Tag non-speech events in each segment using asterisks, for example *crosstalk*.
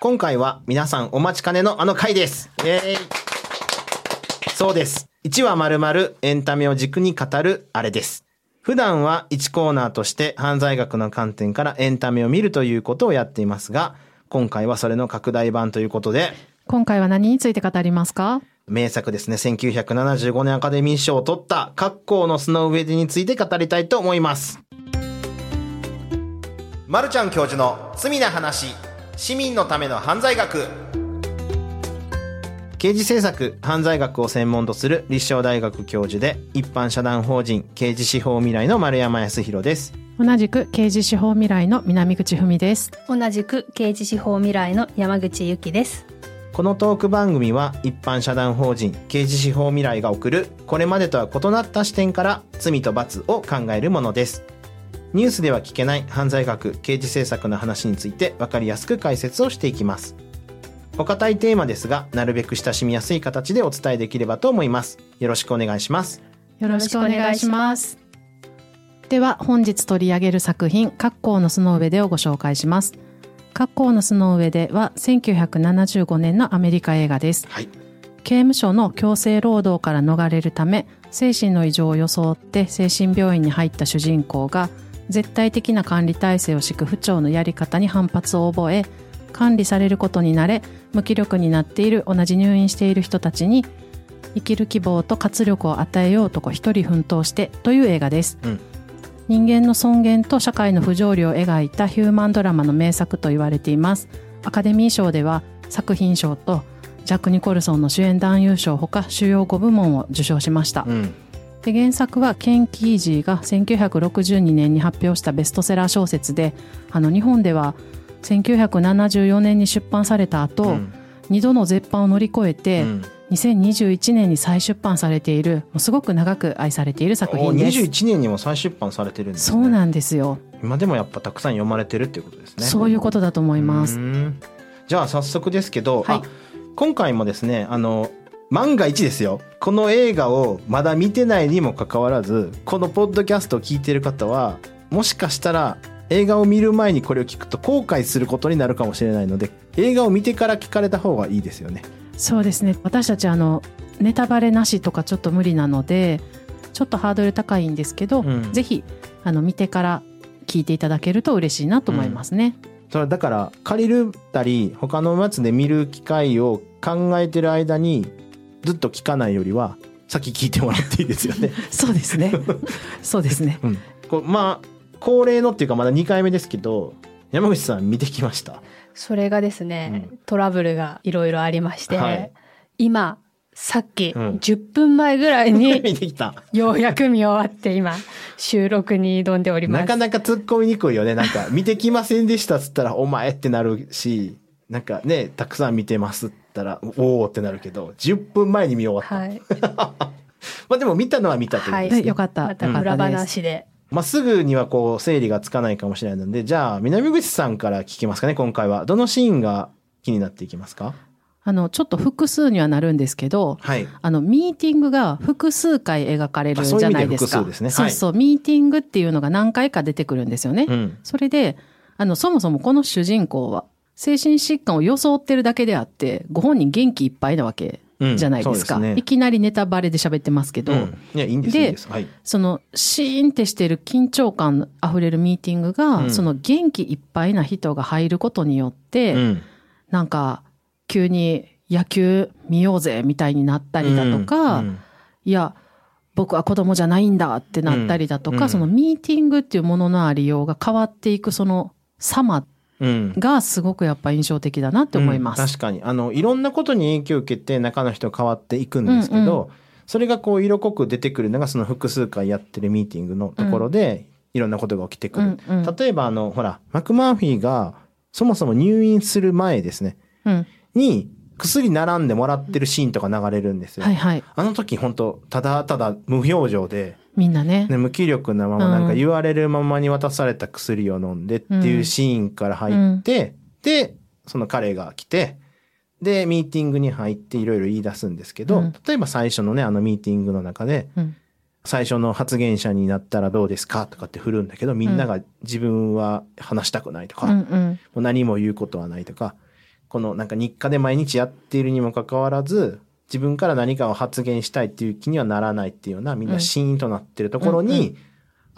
今回は皆さんお待ちかねのあの回です。イェーイそうです。1話丸々エンタメを軸に語るあれです。普段は1コーナーとして犯罪学の観点からエンタメを見るということをやっていますが、今回はそれの拡大版ということで、今回は何について語りますか？名作ですね、1975年アカデミー賞を取った、格好のスノーウェディについて語りたいと思います。まるちゃん教授の罪な話、市民のための犯罪学。刑事政策、犯罪学を専門とする立正大学教授で、一般社団法人刑事司法未来の丸山康弘です。同じく刑事司法未来の南口文です。同じく刑事司法未来の山口由紀です。このトーク番組は一般社団法人刑事司法未来が送るこれまでとは異なった視点から罪と罰を考えるものです。ニュースでは聞けない犯罪学、刑事政策の話について分かりやすく解説をしていきます。お堅いテーマですが、なるべく親しみやすい形でお伝えできればと思います。よろしくお願いします。よろしくお願いします。では本日取り上げる作品「格好のスノーウェデ」をご紹介します。格好のスノーウェデは1975年のアメリカ映画です。はい。刑務所の強制労働から逃れるため精神の異常を装って精神病院に入った主人公が絶対的な管理体制を敷く不調のやり方に反発を覚え管理されることになれ無気力になっている同じ入院している人たちに生きる希望と活力を与えようと一人奮闘してという映画です、うん。人間の尊厳と社会の不条理を描いたヒューマンドラマの名作と言われています。アカデミー賞では作品賞とジャック・ニコルソンの主演男優賞ほか主要5部門を受賞しました、うん。で原作はケン・キージーが1962年に発表したベストセラー小説であの日本では1974年に出版された後、うん。2度の絶版を乗り越えて、うん。2021年に再出版されているもうすごく長く愛されている作お品です。21年にも再出版されてるんですね。そうなんですよ、今でもやっぱたくさん読まれてるっていうことですね。そういうことだと思います。じゃあ早速ですけど、はい。あ今回もですねあの万が一ですよ。この映画をまだ見てないにもかかわらずこのポッドキャストを聞いてる方はもしかしたら映画を見る前にこれを聞くと後悔することになるかもしれないので映画を見てから聞かれた方がいいですよね。そうですね。私たちあのネタバレなしとかちょっと無理なのでちょっとハードル高いんですけど、うん。ぜひあの見てから聞いていただけると嬉しいなと思いますね、それだから借りるたり他のやつで見る機会を考えてる間にずっと聞かないよりは先聞いてもらっていいですよね。*laughs* そうですね。そうですね。うん、こうまあ恒例のっていうかまだ2回目ですけど山口さん見てきました？それがですね、うん。トラブルがいろいろありまして、はい。今、さっきうん。10分前ぐらいに *laughs* 見てきた。ようやく見終わって今、収録に挑んでおります。なかなか突っ込みにくいよね。なんか見てきませんでしたっつったらお前ってなるしなんかねたくさん見てますっったらおおってなるけど10分前に見終わった、はい。*laughs* まあでも見たのは見たということですね、はい。よかった。また裏話で。まあ、すぐにはこう整理がつかないかもしれないのでじゃあ南口さんから聞きますかね今回は。どのシーンが気になっていきますか？あのちょっと複数にはなるんですけどはい。あのミーティングが複数回描かれるんじゃないですか。あそうすね。そうミーティングっていうのが何回か出てくるんですよね、うん。それであのそもそもこの主人公は精神疾患を装ってるだけであってご本人元気いっぱいなわけうん。じゃないですか、そうですね。いきなりネタバレで喋ってますけど、うん。いやいいんですでいいんです。はい。そのシーンってしてる緊張感あふれるミーティングが、うん。その元気いっぱいな人が入ることによって、うん。なんか急に野球見ようぜみたいになったりだとか、うん。いや僕は子供じゃないんだってなったりだとか、うん。そのミーティングっていうもののありようが変わっていくその様うんがすごくやっぱ印象的だなって思います。うん確かに。あのいろんなことに影響を受けて中の人変わっていくんですけど、うんそれがこう色濃く出てくるのがその複数回やってるミーティングのところで、いろんなことが起きてくる、うんうん。例えばあのほらマクマーフィーがそもそも入院する前ですね。うん。に薬並んでもらってるシーンとか流れるんですよ、はいはい。あの時本当ただただ無表情で、みんなね。ね、無気力なままなんかうん言われるままに渡された薬を飲んでっていうシーンから入って、でその彼が来てでミーティングに入っていろいろ言い出すんですけど、うん。例えば最初のねあのミーティングの中でうん。最初の発言者になったらどうですかとかって振るんだけどみんなが自分は話したくないとか、うんもうん。う何も言うことはないとかこのなんか日課で毎日やっているにもかかわらず、自分から何かを発言したいっていう気にはならないっていうような、みんなシーンとなってるところに、うんうん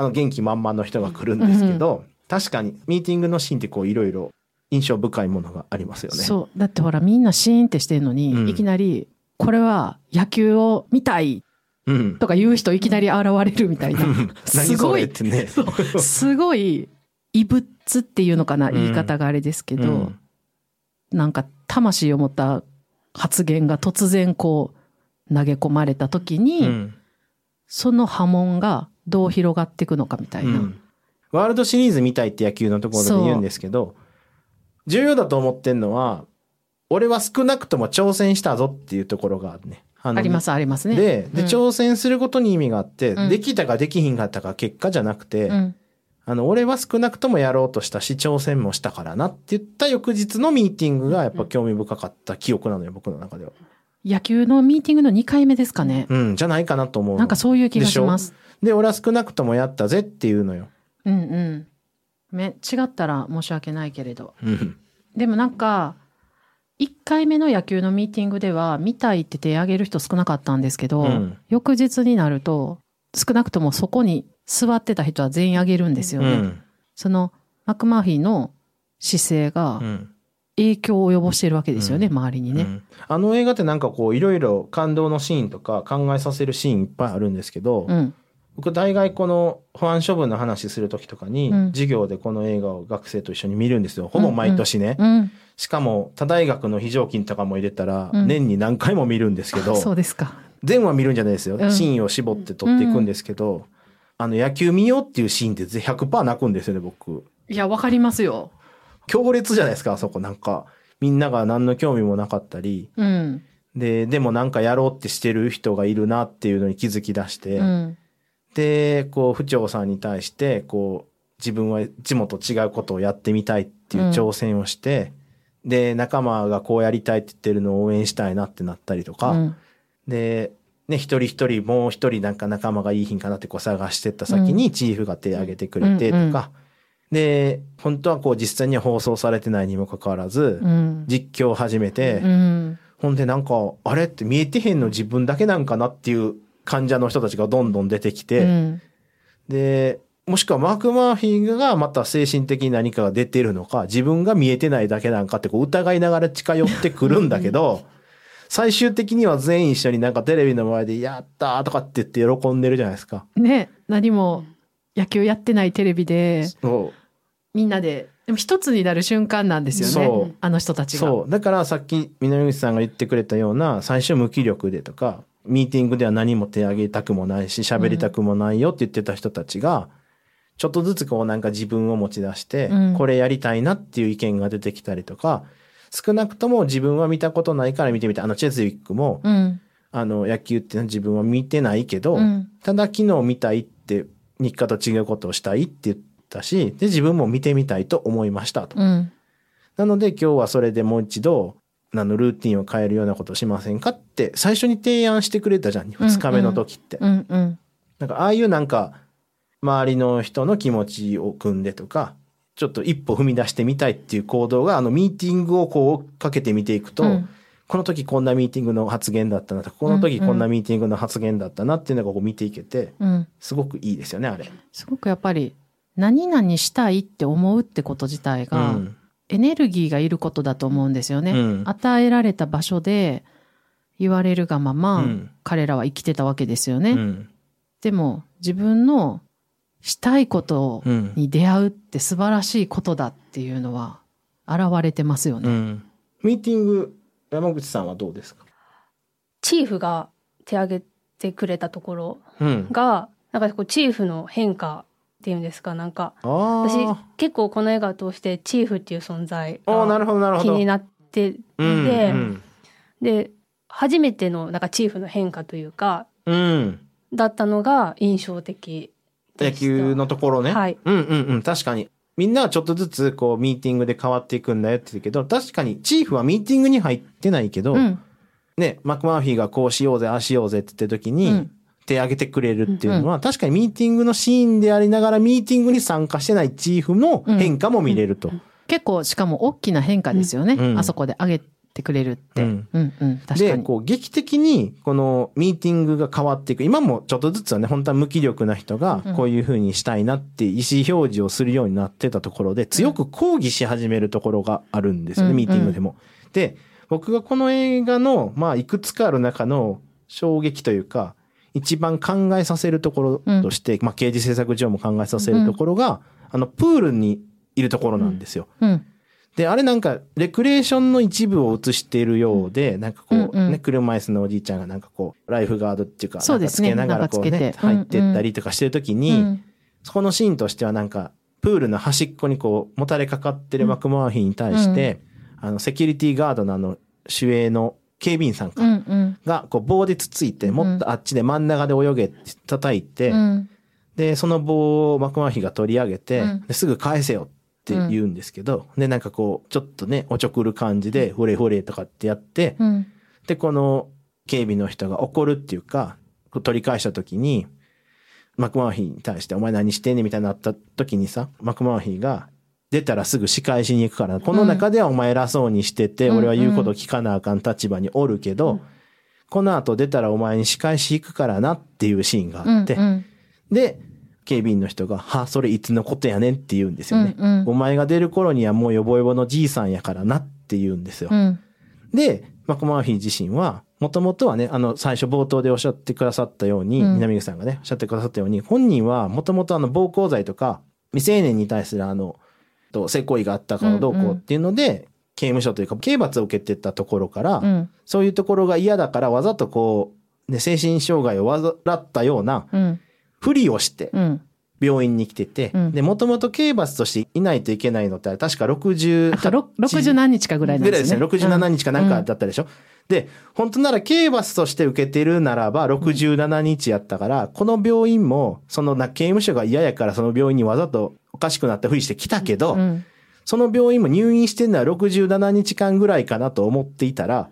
あの元気満々の人が来るんですけど、確かにミーティングのシーンってこういろいろ印象深いものがありますよね。そう。だってほらみんなシーンってしてるのに、うんいきなり、これは野球を見たいうん。とか言う人いきなり現れるみたいな。*laughs* す何そごいれっ、てね。すごい異物っていうのかな、うん言い方があれですけど、うんなんか魂を持った発言が突然こう投げ込まれた時に、うんその波紋がどう広がっていくのかみたいな。うんワールドシリーズ見たいって野球のところで言うんですけど、重要だと思ってんのは、俺は少なくとも挑戦したぞっていうところがあるね。ありますありますね。で、で、うん挑戦することに意味があって、うんできたかできひんかったか結果じゃなくて、うんあの、俺は少なくともやろうとしたし、挑戦もしたからなって言った翌日のミーティングがやっぱ興味深かった記憶なのよ、僕の中では。野球のミーティングの2回目ですかね。うん、じゃないかなと思うの。なんかそういう気がします。で、俺は少なくともやったぜっていうのよ。うんうん。め違ったら申し訳ないけれど。うん。でもなんか、1回目の野球のミーティングでは、見たいって手挙げる人少なかったんですけど、うん翌日になると、少なくともそこに座ってた人は全員挙げるんですよね。うん。その、マクマーフィーの姿勢がうん。影響を及ぼしてるわけですよね、うん周りにね。うんあの映画ってなんかこういろいろ感動のシーンとか考えさせるシーンいっぱいあるんですけど、うん。僕大概この保安処分の話する時とかに、うん授業でこの映画を学生と一緒に見るんですよ。ほぼ毎年ね。うん。しかも他大学の非常勤とかも入れたらうん年に何回も見るんですけど、*laughs* そうですか。全話見るんじゃないですよ。うんシーンを絞って撮っていくんですけど、あの野球見ようっていうシーンって100%泣くんですよね、僕。いや、わかりますよ。強烈じゃないですか、あそこなんか。みんなが何の興味もなかったり、うん。で、でもなんかやろうってしてる人がいるなっていうのに気づき出して、うん。で、こう、府長さんに対して、こう、自分はいつもと違うことをやってみたいっていう挑戦をして、で、仲間がこうやりたいって言ってるのを応援したいなってなったりとか、うんで、ね、一人一人、もう一人なんか仲間がいいひんかなってこう探してった先にチーフが手を挙げてくれてとか、うんうんで、本当はこう実際には放送されてないにもかかわらず、うん。実況を始めて、うん。ほんでなんか、あれって見えてへんの自分だけなんかなっていう患者の人たちがどんどん出てきて、うんで、もしくはマーク・マーフィーがまた精神的に何かが出てるのか、自分が見えてないだけなんかってこう疑いながら近寄ってくるんだけど、*laughs* 最終的には全員一緒になんかテレビの前で、やったーとかって言って喜んでるじゃないですか。ね、何も野球やってないテレビで、そみんなで、でも一つになる瞬間なんですよそうね。あの人たう。ちが。そう。だからさっき南口さんが言ってくれたような、最初無気力でとか、ミーティングでは何も手挙げたくもないし、喋りたくもないよって言ってた人たちが、ちょっとずつこうなんか自分を持ち出して、うんこれやりたいなっていう意見が出てきたりとか、少なくとも自分は見たことないから見てみたい。あの、チェズウィックも、うん。あの、野球って自分は見てないけど、うんただ昨日見たいって、日課と違うことをしたいって言ったし、で、自分も見てみたいと思いましたと。うん。なので今日はそれでもう一度、あの、ルーティンを変えるようなことをしませんかって、最初に提案してくれたじゃん。二日目の時って。うん。うん。なんか、ああいうなんか、周りの人の気持ちを組んでとか、ちょっと一歩踏み出してみたいっていう行動が、あの、ミーティングをこう、かけてみていくと、うんこの時こんなミーティングの発言だったなとか、この時こんなミーティングの発言だったなっていうのがこう見ていけて、うん。すごくいいですよね、あれ。すごくやっぱり、何々したいって思うってこと自体うが、ん。エネルギーがいることだと思うんですよね。うん与えられた場所で言われるがまま、うん彼らは生きてたわけですよね。うん。でも自分のしたいことうん。に出会うって素晴らしいことだっていうのは現れてますよね。うん。ミーティング、山口さんはどうですか？チーフが手挙げてくれたところうん。が、なんかこうチーフの変化っていうんですか、なんか、あ私あ。結構この映画を通してチーフっていう存在ああ、ながるほど、なるほど。気になってうんでうんで、初めてのなんかチーフの変化というか、うん。だったのが印象的で野。球のところね。はい。うんうんうん。確かに。みんなはちょっとずつこうミーティングで変わっていくんだよって言うけど、確かにチーフはミーティングに入ってないけど、うん。ね、マクマーフィーがこうしようぜ、ああしようぜって言った時に、うん手挙げてくれるっていうのは、確かにミーティングのシーンでありながらミーティングに参加してないチーフの変化も見れると。結構、しかも大きな変化ですよね。うんあそこで上げてくれるって。ううんん、うん、確かで、に。こう、劇的に、このミーティングが変わっていく。今もちょっとずつはね、本当は無気力な人がうん、こういう風にしたいなって意思表示をするようになってたところで、強く抗議し始めるところがあるんですよね、うんミーティングでも。で、僕がこの映画の、まあ、いくつかある中の衝撃というか、一番考えさせるところとして、まあ、刑事制作上も考えさせるところが、あの、プールにいるところなんですよ。うん。で、あれなんか、レクレーションの一部を映しているようで、なんかこう、うんうん。ね、車椅子のおじいちゃんがなんかこう、ライフガードっていうか、そうですね。つけながらこうね入ってったりとかしてるときに、うんそこのシーンとしてはなんか、プールの端っこにこう、もたれかかってるマクマーフィーに対して、あの、セキュリティガードのあの、守衛の警備員さんか、うん、うん。が、こう、棒でつついて、うんもっとあっちで真ん中で泳げって叩いて、うん。で、その棒をマクマーフィーが取り上げて、すぐ返せよって言うんですけど、で、なんかこう、ちょっとね、おちょくる感じで、フレフレとかってやって、うん。で、この警備の人が怒るっていうか、取り返した時に、マクマーフィーに対して、お前何してんねんみたいになった時にさ、マクマーフィーが、出たらすぐ仕返しに行くから、この中ではお前偉そうにしてて、うん俺は言うこと聞かなあかん立場におるけど、この後出たらお前に仕返し行くからなっていうシーンがあって、うん。で、警備員の人が、は、それいつのことやねんって言うんですよね。うんうんお前が出る頃にはもうヨボヨボのじいさんやからなって言うんですよ。うん。で、マクマーフィー自身は、もともとはね、あの、最初冒頭でおっしゃってくださったように、うん南口さんがね、おっしゃってくださったように、本人はもともとあの、暴行罪とか、未成年に対するあの、と性行為があったからどうこうっていうので、刑務所というか、刑罰を受けてたところから、うん。そういうところが嫌だからわざとこう、ね、精神障害を患ったような、うん。ふりをして、うん。病院に来てて、うんで、もともと刑罰としていないといけないのって、確か60、あと、ろ60何日かぐらいなんぐらいですね。ですね。67日かなんかうんだったでしょ、で、本当なら刑罰として受けてるならば67日やったから、この病院も、そのな刑務所が嫌やからその病院にわざとおかしくなったふりして来たけど、うん。その病院も入院してるのは67日間ぐらいかなと思っていたら、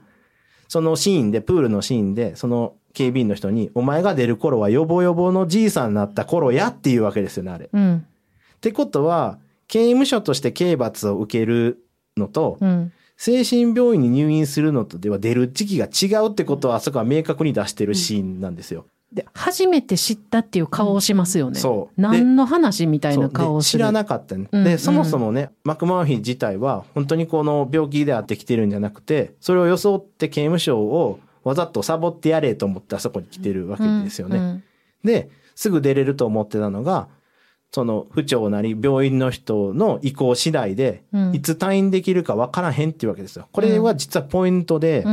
そのシーンで、プールのシーンで、その警備員の人に、お前が出る頃はヨボヨボのじいさんになった頃やっていうわけですよね、あれ。うん。ってことは、刑務所として刑罰を受けるのと、うん。精神病院に入院するのとでは出る時期が違うってことは、あそこは明確に出してるシーンなんですよ。で、初めて知ったっていう顔をしますよね。そうで何の話みたいな顔を知らなかったね。うんうんで、そもそもね、マクマーフィー自体は、本当にこの病気であってきてるんじゃなくて、それを装って刑務所をわざとサボってやれと思ってあそこに来てるわけですよね。うんで、すぐ出れると思ってたのが、その府長なり病院の人の意向次第で、うんいつ退院できるかわからへんっていうわけですよ。これは実はポイントで、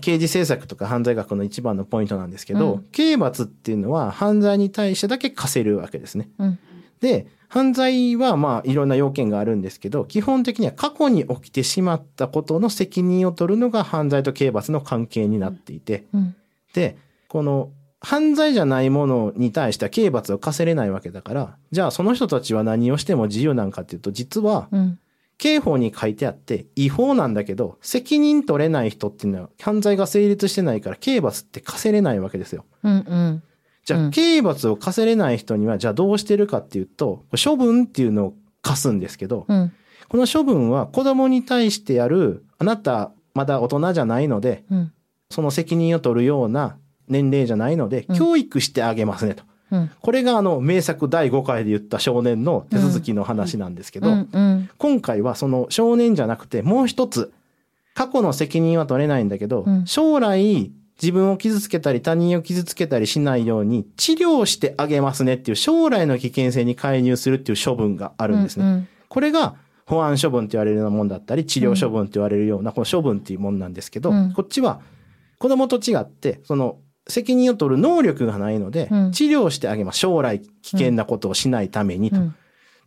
刑事政策とか犯罪学の一番のポイントなんですけど、うん刑罰っていうのは犯罪に対してだけ課せるわけですね。うん。で、犯罪はまあいろんな要件があるんですけど、基本的には過去に起きてしまったことの責任を取るのが犯罪と刑罰の関係になっていて、うん。で、この犯罪じゃないものに対しては刑罰を課せれないわけだから、じゃあその人たちは何をしても自由なんかっていうと、実はうん。刑法に書いてあって違法なんだけど、責任取れない人っていうのは犯罪が成立してないから刑罰って課せれないわけですよ。うん。うん。じゃあ、うん刑罰を課せれない人には、じゃあどうしてるかっていうと、処分っていうのを課すんですけど、うん。この処分は子供に対してやる、あなたまだ大人じゃないので、うん。その責任を取るような年齢じゃないので、うん教育してあげますねと。うん。これがあの、名作第5回で言った少年の手続きの話なんですけど。今回はその少年じゃなくて、もう一つ、過去の責任は取れないんだけど、うん将来自分を傷つけたり他人を傷つけたりしないように治療してあげますねっていう将来の危険性に介入するっていう処分があるんですね。うん。これが保安処分って言われるようなもんだったり、治療処分って言われるような、この処分っていうもんなんですけど、うんこっちは子供と違って、その責任を取る能力がないので、うん治療してあげます。将来危険なことをしないためにと。うん。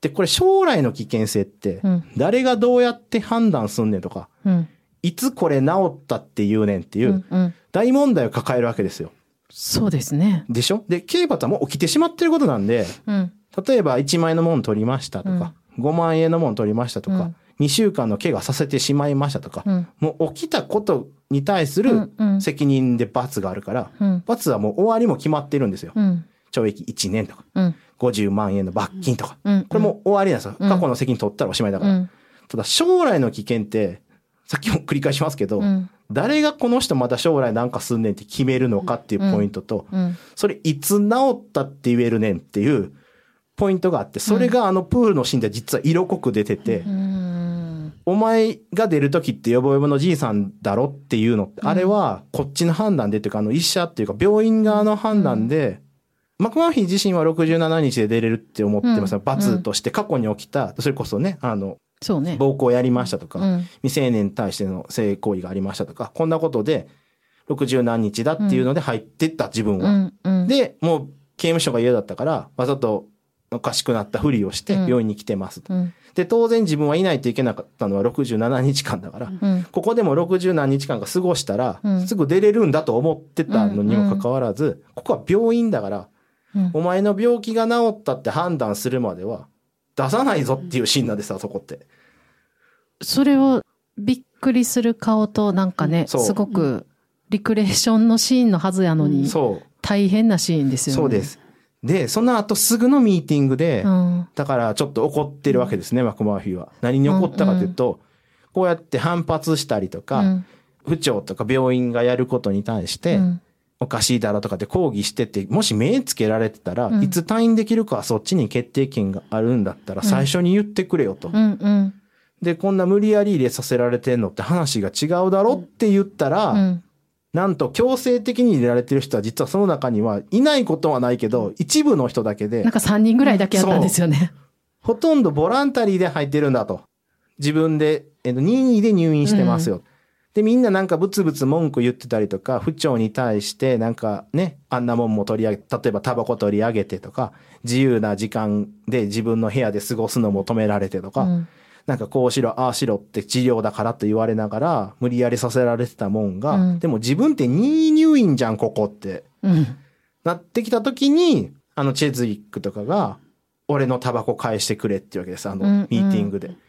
で、これ将来の危険性ってうん、誰がどうやって判断すんねんとか、うん。いつこれ治ったって言うねんっていううん。大問題を抱えるわけですよ。そうですね。でしょ？で、刑罰はもう起きてしまってることなんで、うん。例えば1万円のもん取りましたとか、5万円のもん取りましたとか、うん2週間の怪我させてしまいましたとか、うん。もう起きたことに対するうんうん責任で罰があるから、うん。罰はもう終わりも決まってるんですよ。うん。懲役1年とか、うん。50万円の罰金とか。うん。これもう終わりなんですよ。うん過去の責任取ったらおしまいだから。うん。ただ将来の危険って、さっきも繰り返しますけど、うん。誰がこの人また将来なんかすんねんって決めるのかっていうポイントと、うん。それいつ治ったって言えるねんっていうポイントがあって、それがあのプールのシーンで実は色濃く出てて、うん。お前が出る時ってヨボヨボのじいさんだろっていうのって、あれはこっちの判断でっていうか、あの医者っていうか病院側の判断で、マクマフィー自身は67日で出れるって思ってますうん。罰として過去に起きた、それこそね、あの、そうね。暴行やりましたとか、うん。未成年に対しての性行為がありましたとか、こんなことで60何日だっていうので入ってった自分は。うん。うん。で、もう刑務所が嫌だったから、わざとおかしくなったふりをしてうん病院に来てます。うん。で、当然自分はいないといけなかったのは67日間だから、うん。ここでも60何日間が過ごしたら、うんすぐ出れるんだと思ってたのにもかかわらず、ここは病院だから、うんお前の病気が治ったって判断するまでは、出さないぞっていうシーンなんです、あそこって。それをびっくりする顔となんかね、すごくリクレーションのシーンのはずやのに。大変なシーンですよね。そうで。す。で、その後すぐのミーティングで、うん。だからちょっと怒ってるわけですね、マクマーフィーは。何に怒ったかというと、こうやって反発したりとか、うん府庁とか病院がやることに対して、うんおかしいだろとかって抗議してて、もし目つけられてたら、うんいつ退院できるかはそっちに決定権があるんだったら、最初に言ってくれよと。うんうんで、こんな無理やり入れさせられてんのって話が違うだろって言ったら、うんなんと強制的に入れられてる人は実はその中にはいないことはないけど、一部の人だけでなん、か3人ぐらいだけやったんですよね。ほとんどボランタリーで入ってるんだと。自分で、えっと、任意で入院してますよ。で、みんななんかブツブツ文句言ってたりとか、府庁に対してなんかね、あんなもんも取り上げ、例えばタバコ取り上げてとか、自由な時間で自分の部屋で過ごすのも止められてとか、うんなんかこうしろ、ああしろって治療だからと言われながら、無理やりさせられてたもんが、うんでも自分って任意入院じゃん、ここって。うんなってきた時に、あのチェズウィックとかが、俺のタバコ返してくれっていうわけです、あのうんうんミーティングで。だか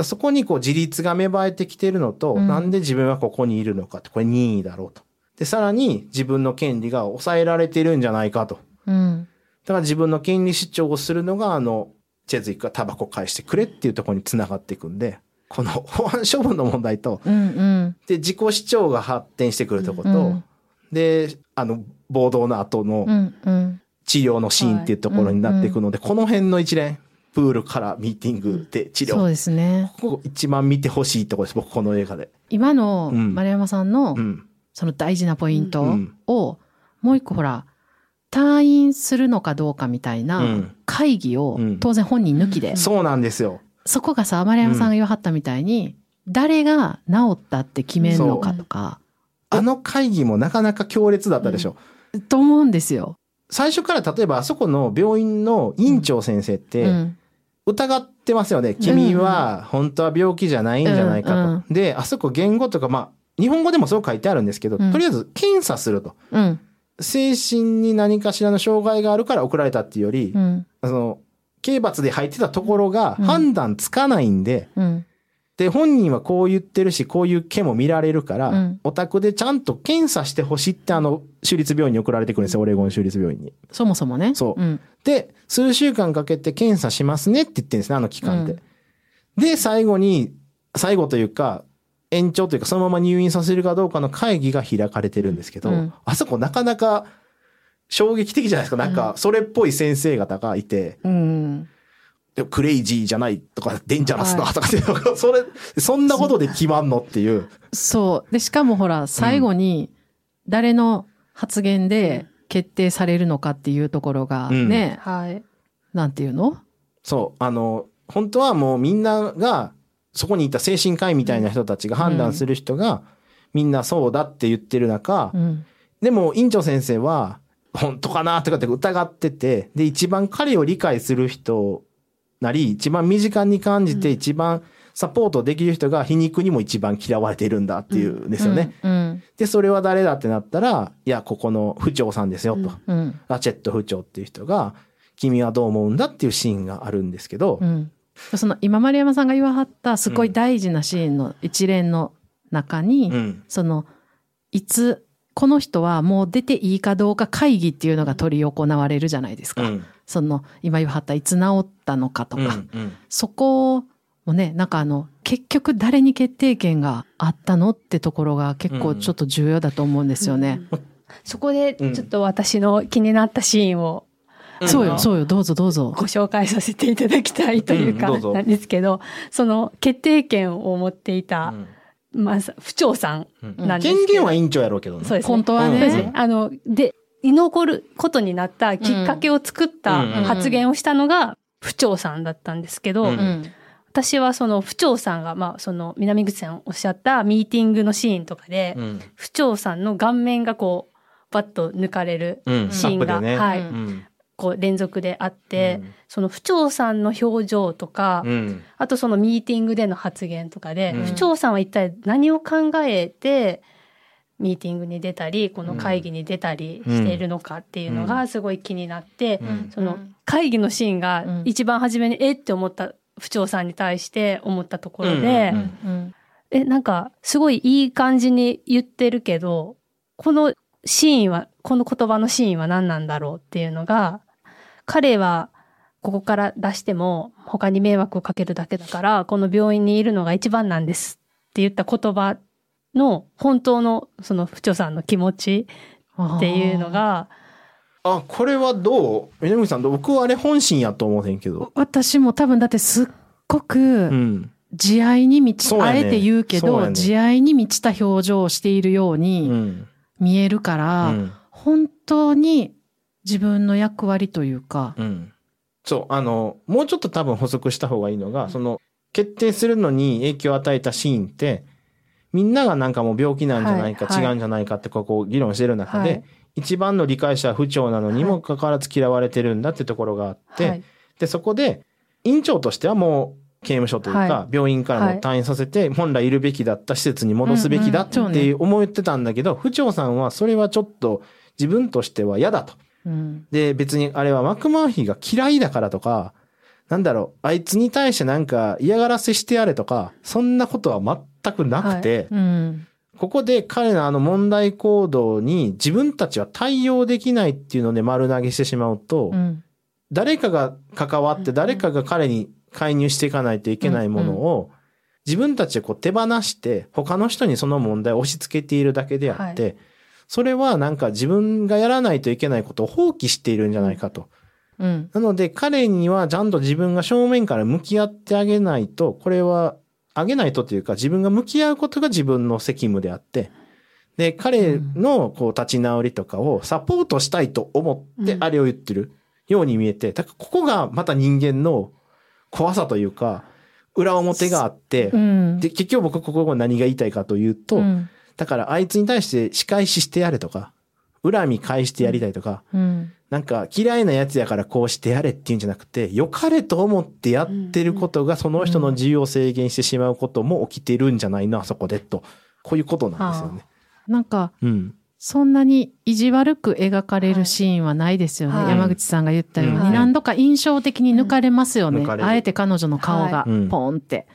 らそこにこう自立が芽生えてきてるのと、うん。なんで自分はここにいるのかって、これ任意だろうと。で、さらに自分の権利が抑えられてるんじゃないかと。うん。だから自分の権利主張をするのが、あの、チェズウィックがタバコ返してくれっていうところに繋がっていくんで、この *laughs* 保安処分の問題と、うんうん。で、自己主張が発展してくるところと、うん。で、あの、暴動の後の、うんうん。治療のシーンっていうところになっていくので、この辺の一連、プールからミーティングで治療。そうですね。ここ一番見てほしいところです、僕この映画で。今のうん丸山さんのうん。その大事なポイントうんをもう一個ほら、退院するのかどうかみたいなうん会議をうん当然本人抜きで、そうなんですよ。そこがさ、丸山さんが言わはったみたいに、誰が治ったって決めんのかとか、あの会議もなかなか強烈だったでしょ。と思うんですよ。最初から例えばあそこの病院の院長先生って、うん。疑ってますよね。君は本当は病気じゃないんじゃないかと。うんで、あそこ言語とか、まあ、日本語でもそう書いてあるんですけど、うんとりあえず検査すると。うん。精神に何かしらの障害があるから送られたっていうより、うん。その、刑罰で入ってたところがうん判断つかないんで、うん。で、本人はこう言ってるし、こういう毛も見られるから、うんお宅でちゃんと検査してほしいってあの、州立病院に送られてくるんですよ、オレゴン州立病院に。そもそもね。そううん。で、数週間かけて検査しますねって言ってるんですね、あの期間で。で、最後に、最後というか、延長というか、そのまま入院させるかどうかの会議が開かれてるんですけど、うんあそこなかなか衝撃的じゃないですか。なんか、それっぽい先生方がいて、うん。でもクレイジーじゃないとか、デンジャラスだとかって、それ、そんなことで決まんのっていう。そう。で、しかもほら、最後に、誰の発言で決定されるのかっていうところがうんね、はい。なんていうの？そう、あの、本当はもうみんなが、そこにいた精神科医みたいな人たちが判断する人が、みんなそうだって言ってる中、うん。でも院長先生は、本当かなとかって疑ってて、で、一番彼を理解する人なり、一番身近に感じて一番サポートできる人が皮肉にも一番嫌われているんだっていうんですよね。うん。で、それは誰だってなったら、いや、ここの府長さんですよと。うん。ラチェット府長っていう人が、君はどう思うんだっていうシーンがあるんですけど、うん。その、今丸山さんが言わはった、すごい大事なシーンの一連の中に、うん。その、いつ、この人はもう出ていいかどうか会議っていうのが取り行われるじゃないですか。うん。その、今言わはったいつ治ったのかとか、うんうんそこもうね、なんかあの、結局誰に決定権があったのってところが結構ちょっと重要だと思うんですよね。そこでちょっと私の気になったシーンをそうよ、そうよ、どうぞどうぞ。ご紹介させていただきたいというか、なんですけど、その決定権を持っていた、まあ、府長さんなんですけど。権限は委員長やろうけどね。そうですね。本当はね。あの、で、居残ることになったきっかけを作ったうん発言をしたのが府長さんだったんですけど、うんうん。私はその府長さんが、まあ、その南口さんおっしゃったミーティングのシーンとかで、うん。府長さんの顔面がこう、バッと抜かれるうん。シーンが、アップでね。はい、うん。こう連続であって、その府長さんの表情とか、うん。あとそのミーティングでの発言とかで、うん府長さんは一体何を考えて、ミーティングに出たり、この会議に出たりしているのかっていうのがすごい気になって、うん。その会議のシーンがうん。一番初めに、えって思った府長さんに対して思ったところで、うん。うん。え、なんかすごいいい感じに言ってるけど、このシーンは、この言葉のシーンは何なんだろうっていうのが、彼はここから出しても他に迷惑をかけるだけだから、この病院にいるのが一番なんですって言った言葉の本当のその府長さんの気持ちっていうのが、あ、これはどう？南口さん、僕はあれ本心やと思うねんけど。私も多分だってすっごうくん。慈愛に満ち、そうやねあえて言うけど、ね慈愛に満ちた表情をしているよううにん。見えるから、うん。本当に自分の役割というか、うん。そう、あの、もうちょっと多分補足した方がいいのが、その、決定するのに影響を与えたシーンって、みんながなんかもう病気なんじゃないか、はいはい。違うんじゃないかってここ議論してる中で、はい。一番の理解者は不調なのにもかかわらず嫌われてるんだってところがあって、はい。で、そこで、院長としてはもう刑務所というか、は病院からも退院させて、本来いるべきだった施設に戻すべきだって思ってたんだけど、不長さんはそれはちょっと自分としては嫌だと。うん。で、別にあれはマクマーヒーが嫌いだからとか、なんだろう、あいつに対してなんか嫌がらせしてやれとか、そんなことは全くなくて、うん。ここで彼のあの問題行動に自分たちは対応できないっていうので丸投げしてしまうと、うん。誰かが関わって誰かが彼に介入していかないといけないものを、自分たちでこう手放して他の人にその問題を押し付けているだけであって、それはなんか自分がやらないといけないことを放棄しているんじゃないかと。うん。なので彼にはちゃんと自分が正面から向き合ってあげないと、これはあげないとというか自分が向き合うことが自分の責務であって、で、彼のこう立ち直りとかをサポートしたいと思ってうんあれを言ってるように見えて、だからここがまた人間の怖さというか、裏表があってう、ん。で、結局僕ここが何が言いたいかというと、うん。だからあいつに対して仕返ししてやれとか、恨み返してやりたいとか、うん。なんか嫌いなやつやからこうしてやれっていうんじゃなくて、良かれと思ってやってることがその人の自由を制限してしまうことも起きてるんじゃないの、あそこでと。こういうことなんですよね。なんか、うん。そんなに意地悪く描かれるシーンはないですよね。はい山口さんが言ったように、はい何度か印象的に抜かれますよね。あえて彼女の顔がポンって。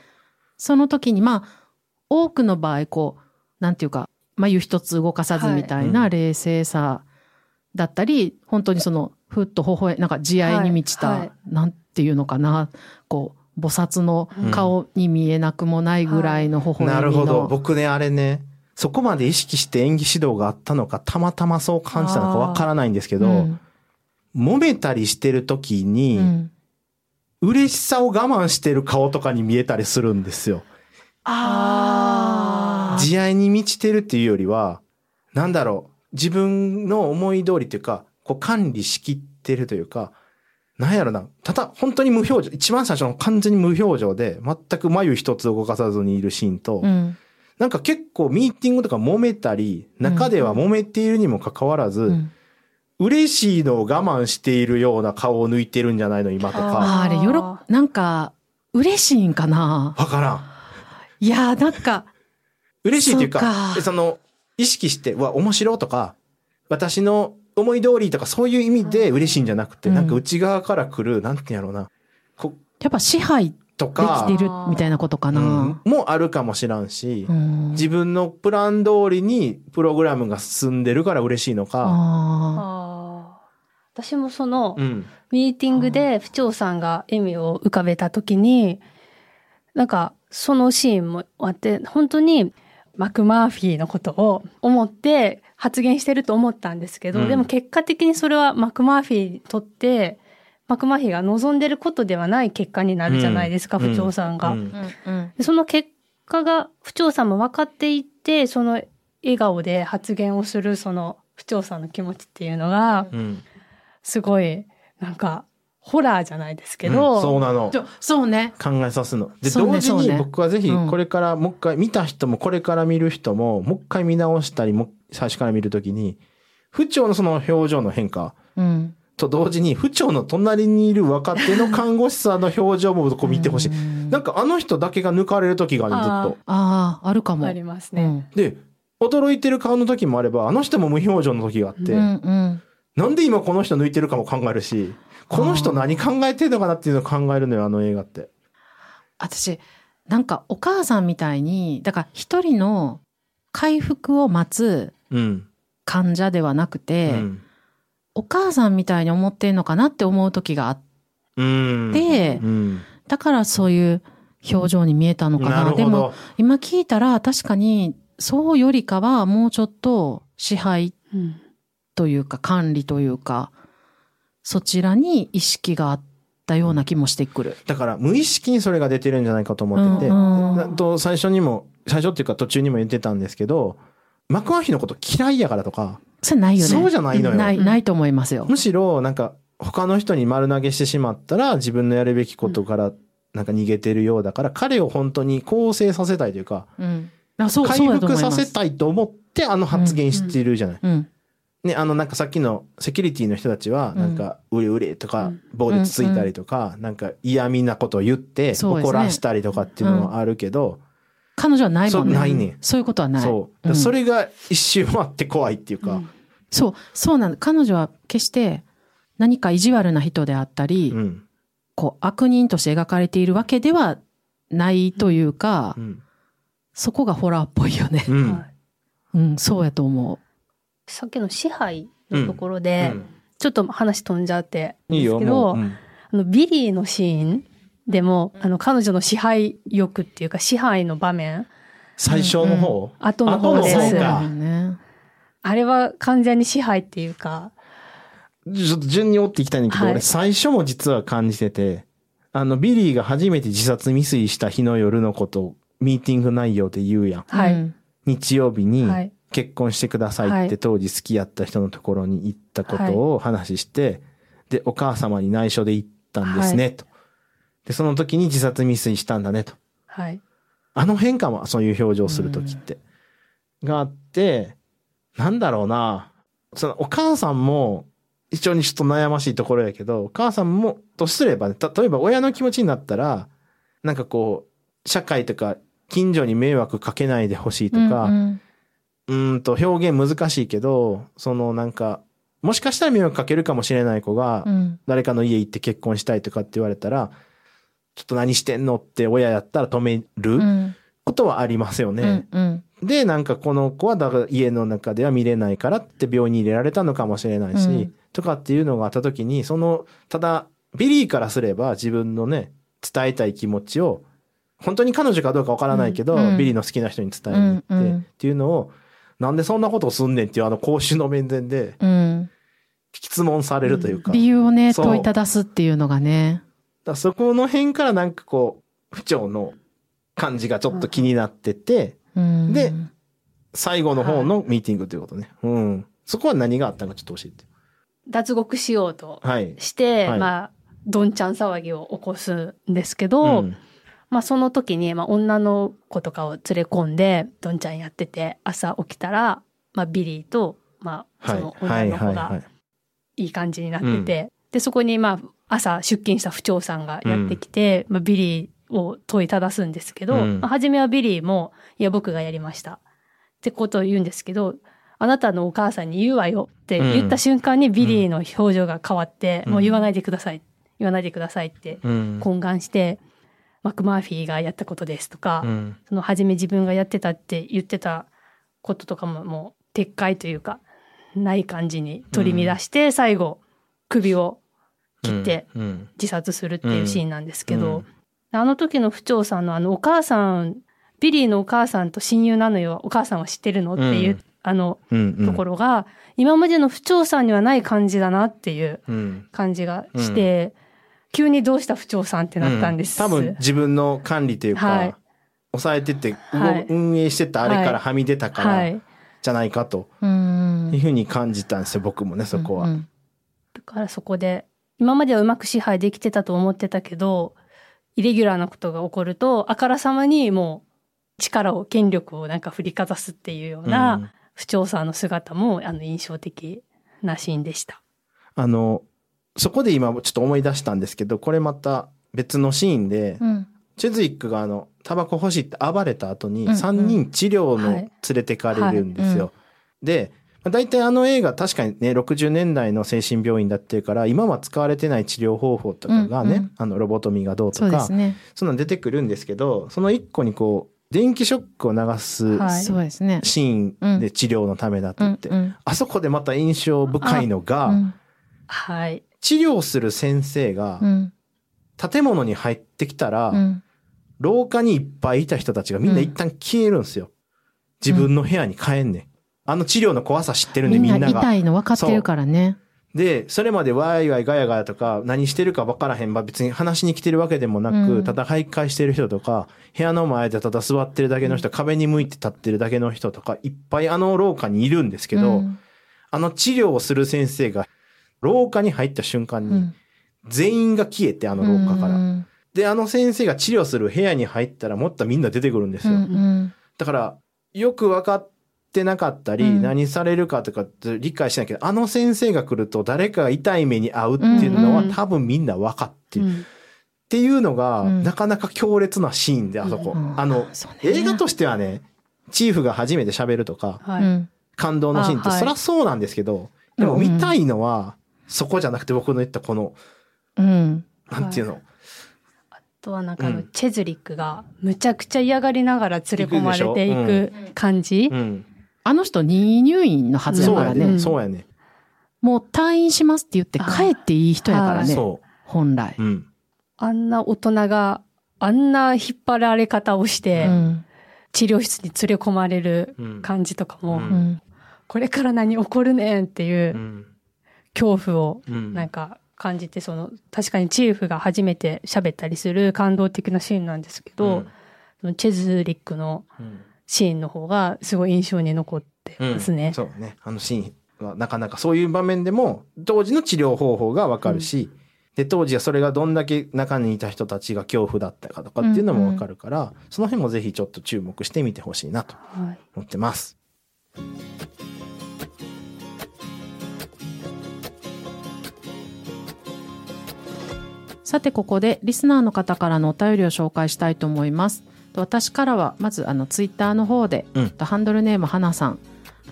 その時に、まあ、多くの場合、こう、なんていうか、眉一つ動かさずみたいはない冷静さだったり、本当にその、ふっと微笑、なんか慈愛に満ちた、はいはいなんていうのかな、こう、菩薩の顔に見えなくもないぐらいの微笑みの。なるほど。僕ね、あれね、そこまで意識して演技指導があったのか、たまたまそう感じたのかわからないんですけど、うん揉めたりしてる時に、うん嬉しさを我慢してる顔とかに見えたりするんですよ。あー慈愛に満ちてるっていうよりは、なんだろう、自分の思い通りというか、こう管理しきってるというか、なんやろな、ただ本当に無表情、一番最初の完全に無表情で、全く眉一つ動かさずにいるシーンと、うんなんか結構ミーティングとか揉めたり、中では揉めているにもかかわらず、うん嬉しいのを我慢しているような顔を抜いてるんじゃないの今とか。ああれ、よろ、なんか、嬉しいんかな？わからん。いやー、なんか、嬉しいというか、その、意識して、うわ、面白いとか、私の思い通りとかそういう意味で嬉しいんじゃなくて、うん。なんか内側から来る、なんていうんやろうな、こやっぱ支配とできかて、るみたいなことかうん。な。もあるかもしらんし、うん。自分のプラン通りにプログラムが進んでるから嬉しいのか、私もその、うん。ミーティングで府長さんが笑みを浮かべたときに、なんか、そのシーンもあって、本当にマクマーフィーのことを思って発言してると思ったんですけど、うん。でも結果的にそれはマクマーフィーにとって、マクマーフィーが望んでることではない結果になるじゃないですか、うん。不長さんが。うん。その結果が不長さんも分かっていて、その笑顔で発言をするその不長さんの気持ちっていうのが、うん。すごい、なんか、ホラーじゃないですけうんど、そうなのそうね。考えさすの。で、ね同時に僕はぜひうんこれからもう一回見た人もこれから見る人ももう一回見直したりもう最初から見るときに不調のその表情の変化うん。と同時に不調の隣にいる若手の看護師さんの表情もこう見てほしい。うんなんかあの人だけが抜かれる時があるずっと。ああ、あるかも。ありますね。うん。で、驚いてる顔の時もあれば、あの人も無表情の時があって、うんうん。なんで今この人抜いてるかも考えるし、この人何考えてるのかなっていうのを考えるのよ、あの映画って。私、なんかお母さんみたいに、だから一人の回復を待つうん。患者ではなくて、うん。お母さんみたいに思ってんのかなって思う時があっうん。て、うん。だからそういう表情に見えたのかな。なでもど。今聞いたら確かにそうよりかはもうちょっと支配うんというか管理というか、そちらに意識があったような気もしてくる。だから無意識にそれが出てるんじゃないかと思ってて、うんと最初にも、最初っていうか途中にも言ってたんですけど、マクワヒのこと嫌いやからとか、それないよね。そうじゃないのよない、ないと思いますよ。むしろなんか他の人に丸投げしてしまったら自分のやるべきことからなんか逃げてるようだから彼を本当に構成させたいというかうん。回復。させたいと思ってあの発言してるじゃない。うん。ね、あのなんかさっきのセキュリティの人たちはうんなんかうれうれとかうん棒でつついたりとかなんか嫌味なことを言って怒らしたりとかっていうのはあるけど彼女はないもんね。ないねそういうことはない。そう。それが一周回って怖いっていうかうん。そう、そうなんだ。彼女は決して何か意地悪な人であったり、うん。こう悪人として描かれているわけではないというか、うん。そこがホラーっぽいよね。うん。そうやと思さっきの支配のところで、うんちょっと話飛んじゃっていいよ、ですけど、もう。うんあのビリーのシーンでも、あの彼女の支配欲っていうか支配の場面、最初の方？後の方う。です。後の方かそうだよね。あれは完全に支配っていうか、ちょっと順に追っていきたいんだけど、はい俺最初も実は感じてて、あの、ビリーが初めて自殺未遂した日の夜のことをミーティング内容で言うやん。はいうん日曜日にはい結婚してくださいってはい当時好きやった人のところに行ったことを話して、で、お母様に内緒で行ったんですね、と。で、その時に自殺未遂したんだね、と。はい。あの変化もそういう表情する時って。があって、なんだろうな。そのお母さんも、一応にちょっと悩ましいところやけど、お母さんも、とすればね、例えば親の気持ちになったら、なんかこう、社会とか近所に迷惑かけないでほしいとか、うんうーんと表現難しいけど、そのなんか、もしかしたら迷惑かけるかもしれない子がう、ん。誰かの家行って結婚したいとかって言われたら、ちょっと何してんのって親やったら止めるうん。ことはありますよね。うんうん。で、なんかこの子はだから家の中では見れないからって病院に入れられたのかもしれないし、うん。とかっていうのがあった時に、その、ただ、ビリーからすれば自分のね、伝えたい気持ちを、本当に彼女かどうかわからないけど、うん。ビリーの好きな人に伝えに行って、うんうん。っていうのを、なんでそんなことをすんねんっていうあの公衆の面前でうん質問されるというか、理由をね、そう問いただすっていうのがね。だからそこの辺からなんかこう、不調の感じがちょっと気になってて、うんで最後の方のミーティングということね。うん。そこは何があったのかちょっと教えて。脱獄しようとはい。して、はいまあ、どんちゃん騒ぎを起こすんですけど、うんまあその時に、まあ女の子とかを連れ込んで、どんちゃんやってて、朝起きたら、まあビリーと、まあそはいのはい女の子がはいはい。感じになってて、で、そこにまあ朝出勤した婦長さんがやってきて、まあビリーを問いただすんですけど、うんまあ初めはビリーも、いや僕がやりました。ってことを言うんですけど、あなたのお母さんに言うわよって言った瞬間にビリーの表情が変わって、うんもう言わないでください。言わないでくださいってうん。懇願して、マクマーフィーがやったことですとか、うん。その初め自分がやってたって言ってたこととかももう撤回というか、ない感じに取り乱して、最後、首を切ってうん。自殺するっていうシーンなんですけど、うん。あの時の府長さんのあのお母さん、ビリーのお母さんと親友なのよ、お母さんは知ってるのっていう、うん。あのうんうん。ところが、今までの府長さんにはない感じだなっていううん。感じがして、急にどうした府長さんってなったんです。うん多分自分の管理というか、はい抑えてて、はい運営してたあれからはみ出たからはい。じゃないかとうんいうふうに感じたんですよ僕もねそこは。うんだからそこで、今まではうまく支配できてたと思ってたけど、イレギュラーなことが起こると、あからさまにもう力を、権力をなんか振りかざすっていうような、うん不調さんの姿もあの印象的なシーンでした。あのそこで今ちょっと思い出したんですけどこれまた別のシーンで、うん。チェズウィックがあのタバコ欲しいって暴れた後にうんうん。3人治療のはい連れてかれるんですよ。はい。で、まあ大体あの映画確かにね60年代の精神病院だっていうから今は使われてない治療方法とかがね、うんうん。あのロボトミーがどうとかそね。そんなん出てくるんですけどその一個にこう電気ショックを流す。シーンで治療のためだって言って、あそこでまた印象深いのが、うん。はい。治療する先生がうん建物に入ってきたら、うん廊下にいっぱいいた人たちがみんな一旦消えるんですよ。自分の部屋に帰んねん。あの治療の怖さ知ってるんでみんなみんなが。痛いの分かってるからね。で、それまでワイワイガヤガヤとか何してるか分からへん。まあ別に話しに来てるわけでもなく、うんただ徘徊してる人とか、部屋の前でただ座ってるだけの人、壁に向いて立ってるだけの人とか、いっぱいあの廊下にいるんですけど、うんあの治療をする先生が廊下に入った瞬間に、うん。全員が消えて、あの廊下から。うんで、あの先生が治療する部屋に入ったらもっとみんな出てくるんですよ。うんうん。だから、よく分かってなかったり、うん。何されるかとか理解しないけど、あの先生が来ると誰かが痛い目に遭うっていうのは、うんうん多分みんな分かってる。っうん。ていうのが、うん。なかなか強烈なシーンで、あそこ。うん。あの、ね。映画としてはね、チーフが初めて喋るとか、はい。うん。感動のシーンって、そりゃそうなんですけど、でも見たいのは、そこじゃなくて僕の言ったこの、うんなんていうの、あとはなんかあの、うんチェズリックがむちゃくちゃ嫌がりながら連れ込まれてい行く感じ？うん。あの人任意入院のはずやからね。そうやね。ね。もう退院しますって言って帰っていい人やからね。そ本来う。。うん。あんな大人があんな引っ張られ方をして、うん治療室に連れ込まれるうん感じとかも、うんうんこれから何起こるねんっていううん恐怖をうんなんか感じて、その、確かにチーフが初めて喋ったりする感動的なシーンなんですけど、そのチェズリックのうんシーンの方がすごい印象に残ってますね。そうね。あのシーンはなかなかそういう場面でも当時の治療方法がわかるし、で、当時はそれがどんだけ中にいた人たちが恐怖だったかとかっていうのもわかるから、その辺もぜひちょっと注目してみてほしいなとはい思ってます。さてここでリスナーの方からのお便りを紹介したいと思います。と私からはまずあのツイッターの方で、うんとハンドルネーム花さん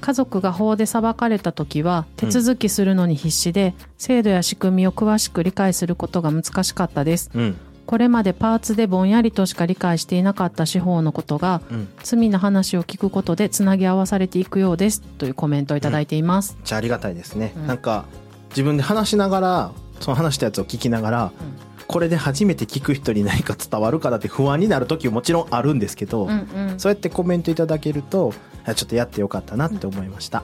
家族が法で裁かれた時は手続きするのに必死で、制度や仕組みを詳しく理解することが難しかったです。うん。これまでパーツでぼんやりとしか理解していなかった司法のことがうん。罪の話を聞くことでつなぎ合わされていくようですというコメントをいただいています。じゃあありがたいですね。うんなんか自分で話しながら、その話したやつを聞きながら、これで初めて聞く人に何か伝わるかだって不安になる時ももちろんあるんですけど、うんうんそうやってコメントいただけると、あちょっとやってよかったなって思いました。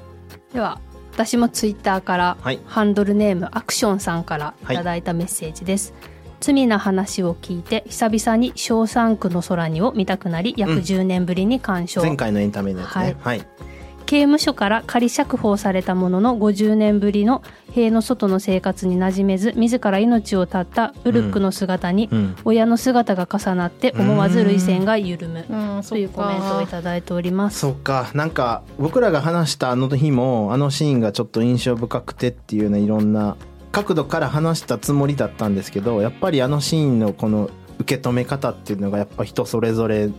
では、私もツイッターから、はいハンドルネームアクションさんからいただいたメッセージです。罪な話を聞いて久々に「小三区の空に」を見たくなり約うん10年ぶりに鑑賞、前回のエンタメのやつね。はい。刑務所から仮釈放されたものの50年ぶりの塀の外の生活に馴染めず自ら命を絶ったウルックの姿にうん。親の姿が重なって思わず涙腺が緩むうんというコメントをいただいております。そっか。なんか、僕らが話したあの日も、あのシーンがちょっと印象深くてっていうようないろんな角度から話したつもりだったんですけど、やっぱりあのシーンのこの受け止め方っていうのがやっぱ人それぞれ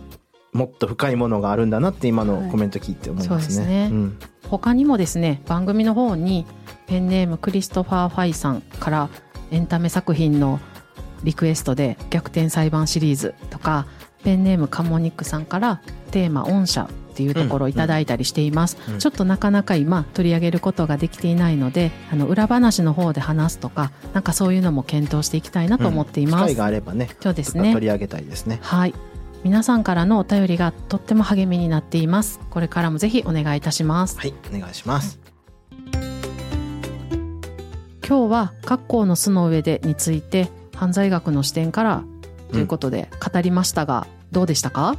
もっと深いものがあるんだなって今のコメント聞いて思いますね。はいそうですね。ん。他にもですね番組の方にペンネームクリストファー・ファイさんからエンタメ作品のリクエストで逆転裁判シリーズとかペンネームカモニックさんからテーマ「御社」っていうところをいただいたりしています、うん。ちょっとなかなか今取り上げることができていないのであの裏話の方で話すとかなんかそういうのも検討していきたいなと思っています、機会があればねそうですね。取り上げたいですね。はい皆さんからのお便りがとっても励みになっています。これからもぜひお願いいたします。はいお願いします。今日は「格好の巣の上で」について犯罪学の視点からということで語りましたが、どうでしたか？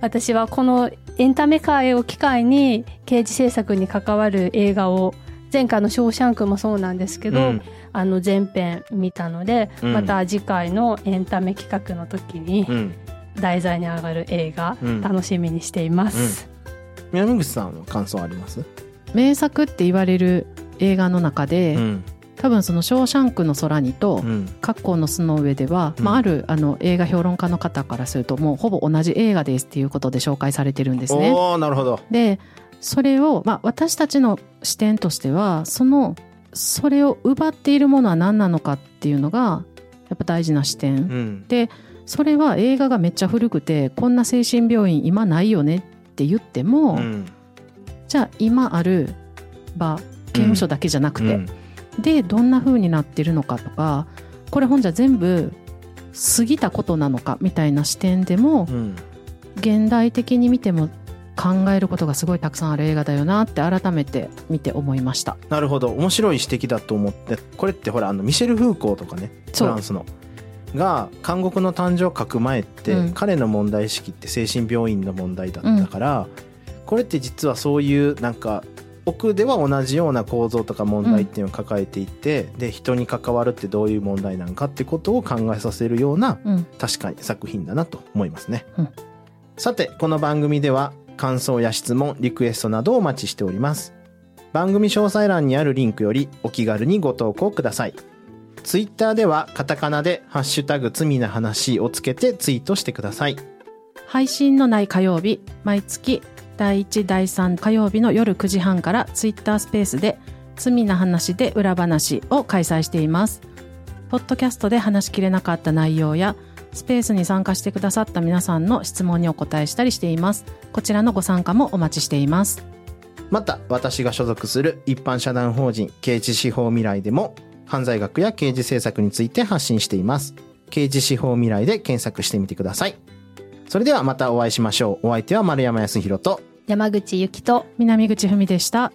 私はこのエンタメ界を機会に刑事制作に関わる映画を前回の「ショーシャンク」もそうなんですけど、うん。あの前編見たので、うん。また次回のエンタメ企画の時にうん題材に上がる映画、うん。楽しみにしています。南口さんは感想あります？名作って言われる映画の中で、うん。多分その「ショーシャンクの空に」とうん「格好の巣の上では」うん。まあ、あるあの映画評論家の方からするともうほぼ同じ映画ですっていうことで紹介されてるんですね。なるほど。でそれを、まあ、私たちの視点としてはそのそれを奪っているものは何なのかっていうのがやっぱ大事な視点、うん。でそれは映画がめっちゃ古くてこんな精神病院今ないよねって言っても、うん。じゃあ今ある場刑務所だけじゃなくて、うん。でどんな風になってるのかとかこれほんじゃ全部過ぎたことなのかみたいな視点でもうん。現代的に見ても考えることがすごいたくさんある映画だよなって改めて見て思いました。なるほど。面白い指摘だと思って。これってほらあのミシェル・フーコーとかねフランスのが監獄の誕生を書く前って、うん。彼の問題意識って精神病院の問題だったから、これって実はそういうなんか奥では同じような構造とか問題っていうのを抱えていて、で人に関わるってどういう問題なのかってことを考えさせるようなうん。確かに作品だなと思いますね、うん。さてこの番組では感想や質問リクエストなどをお待ちしております。番組詳細欄にあるリンクよりお気軽にご投稿くださいツイッターではカタカナでハッシュタグ罪な話をつけてツイートしてください。配信のない火曜日毎月第1第3火曜日の夜9時半からツイッタースペースで「罪な話で裏話」を開催しています。ポッドキャストで話しきれなかった内容やスペースに参加してくださった皆さんの質問にお答えしたりしています。こちらのご参加もお待ちしています。また私が所属する一般社団法人刑事司法未来でも犯罪学や刑事政策について発信しています。刑事司法未来で検索してみてください。それではまたお会いしましょう。お相手は丸山康弘と山口ゆきと南口文でした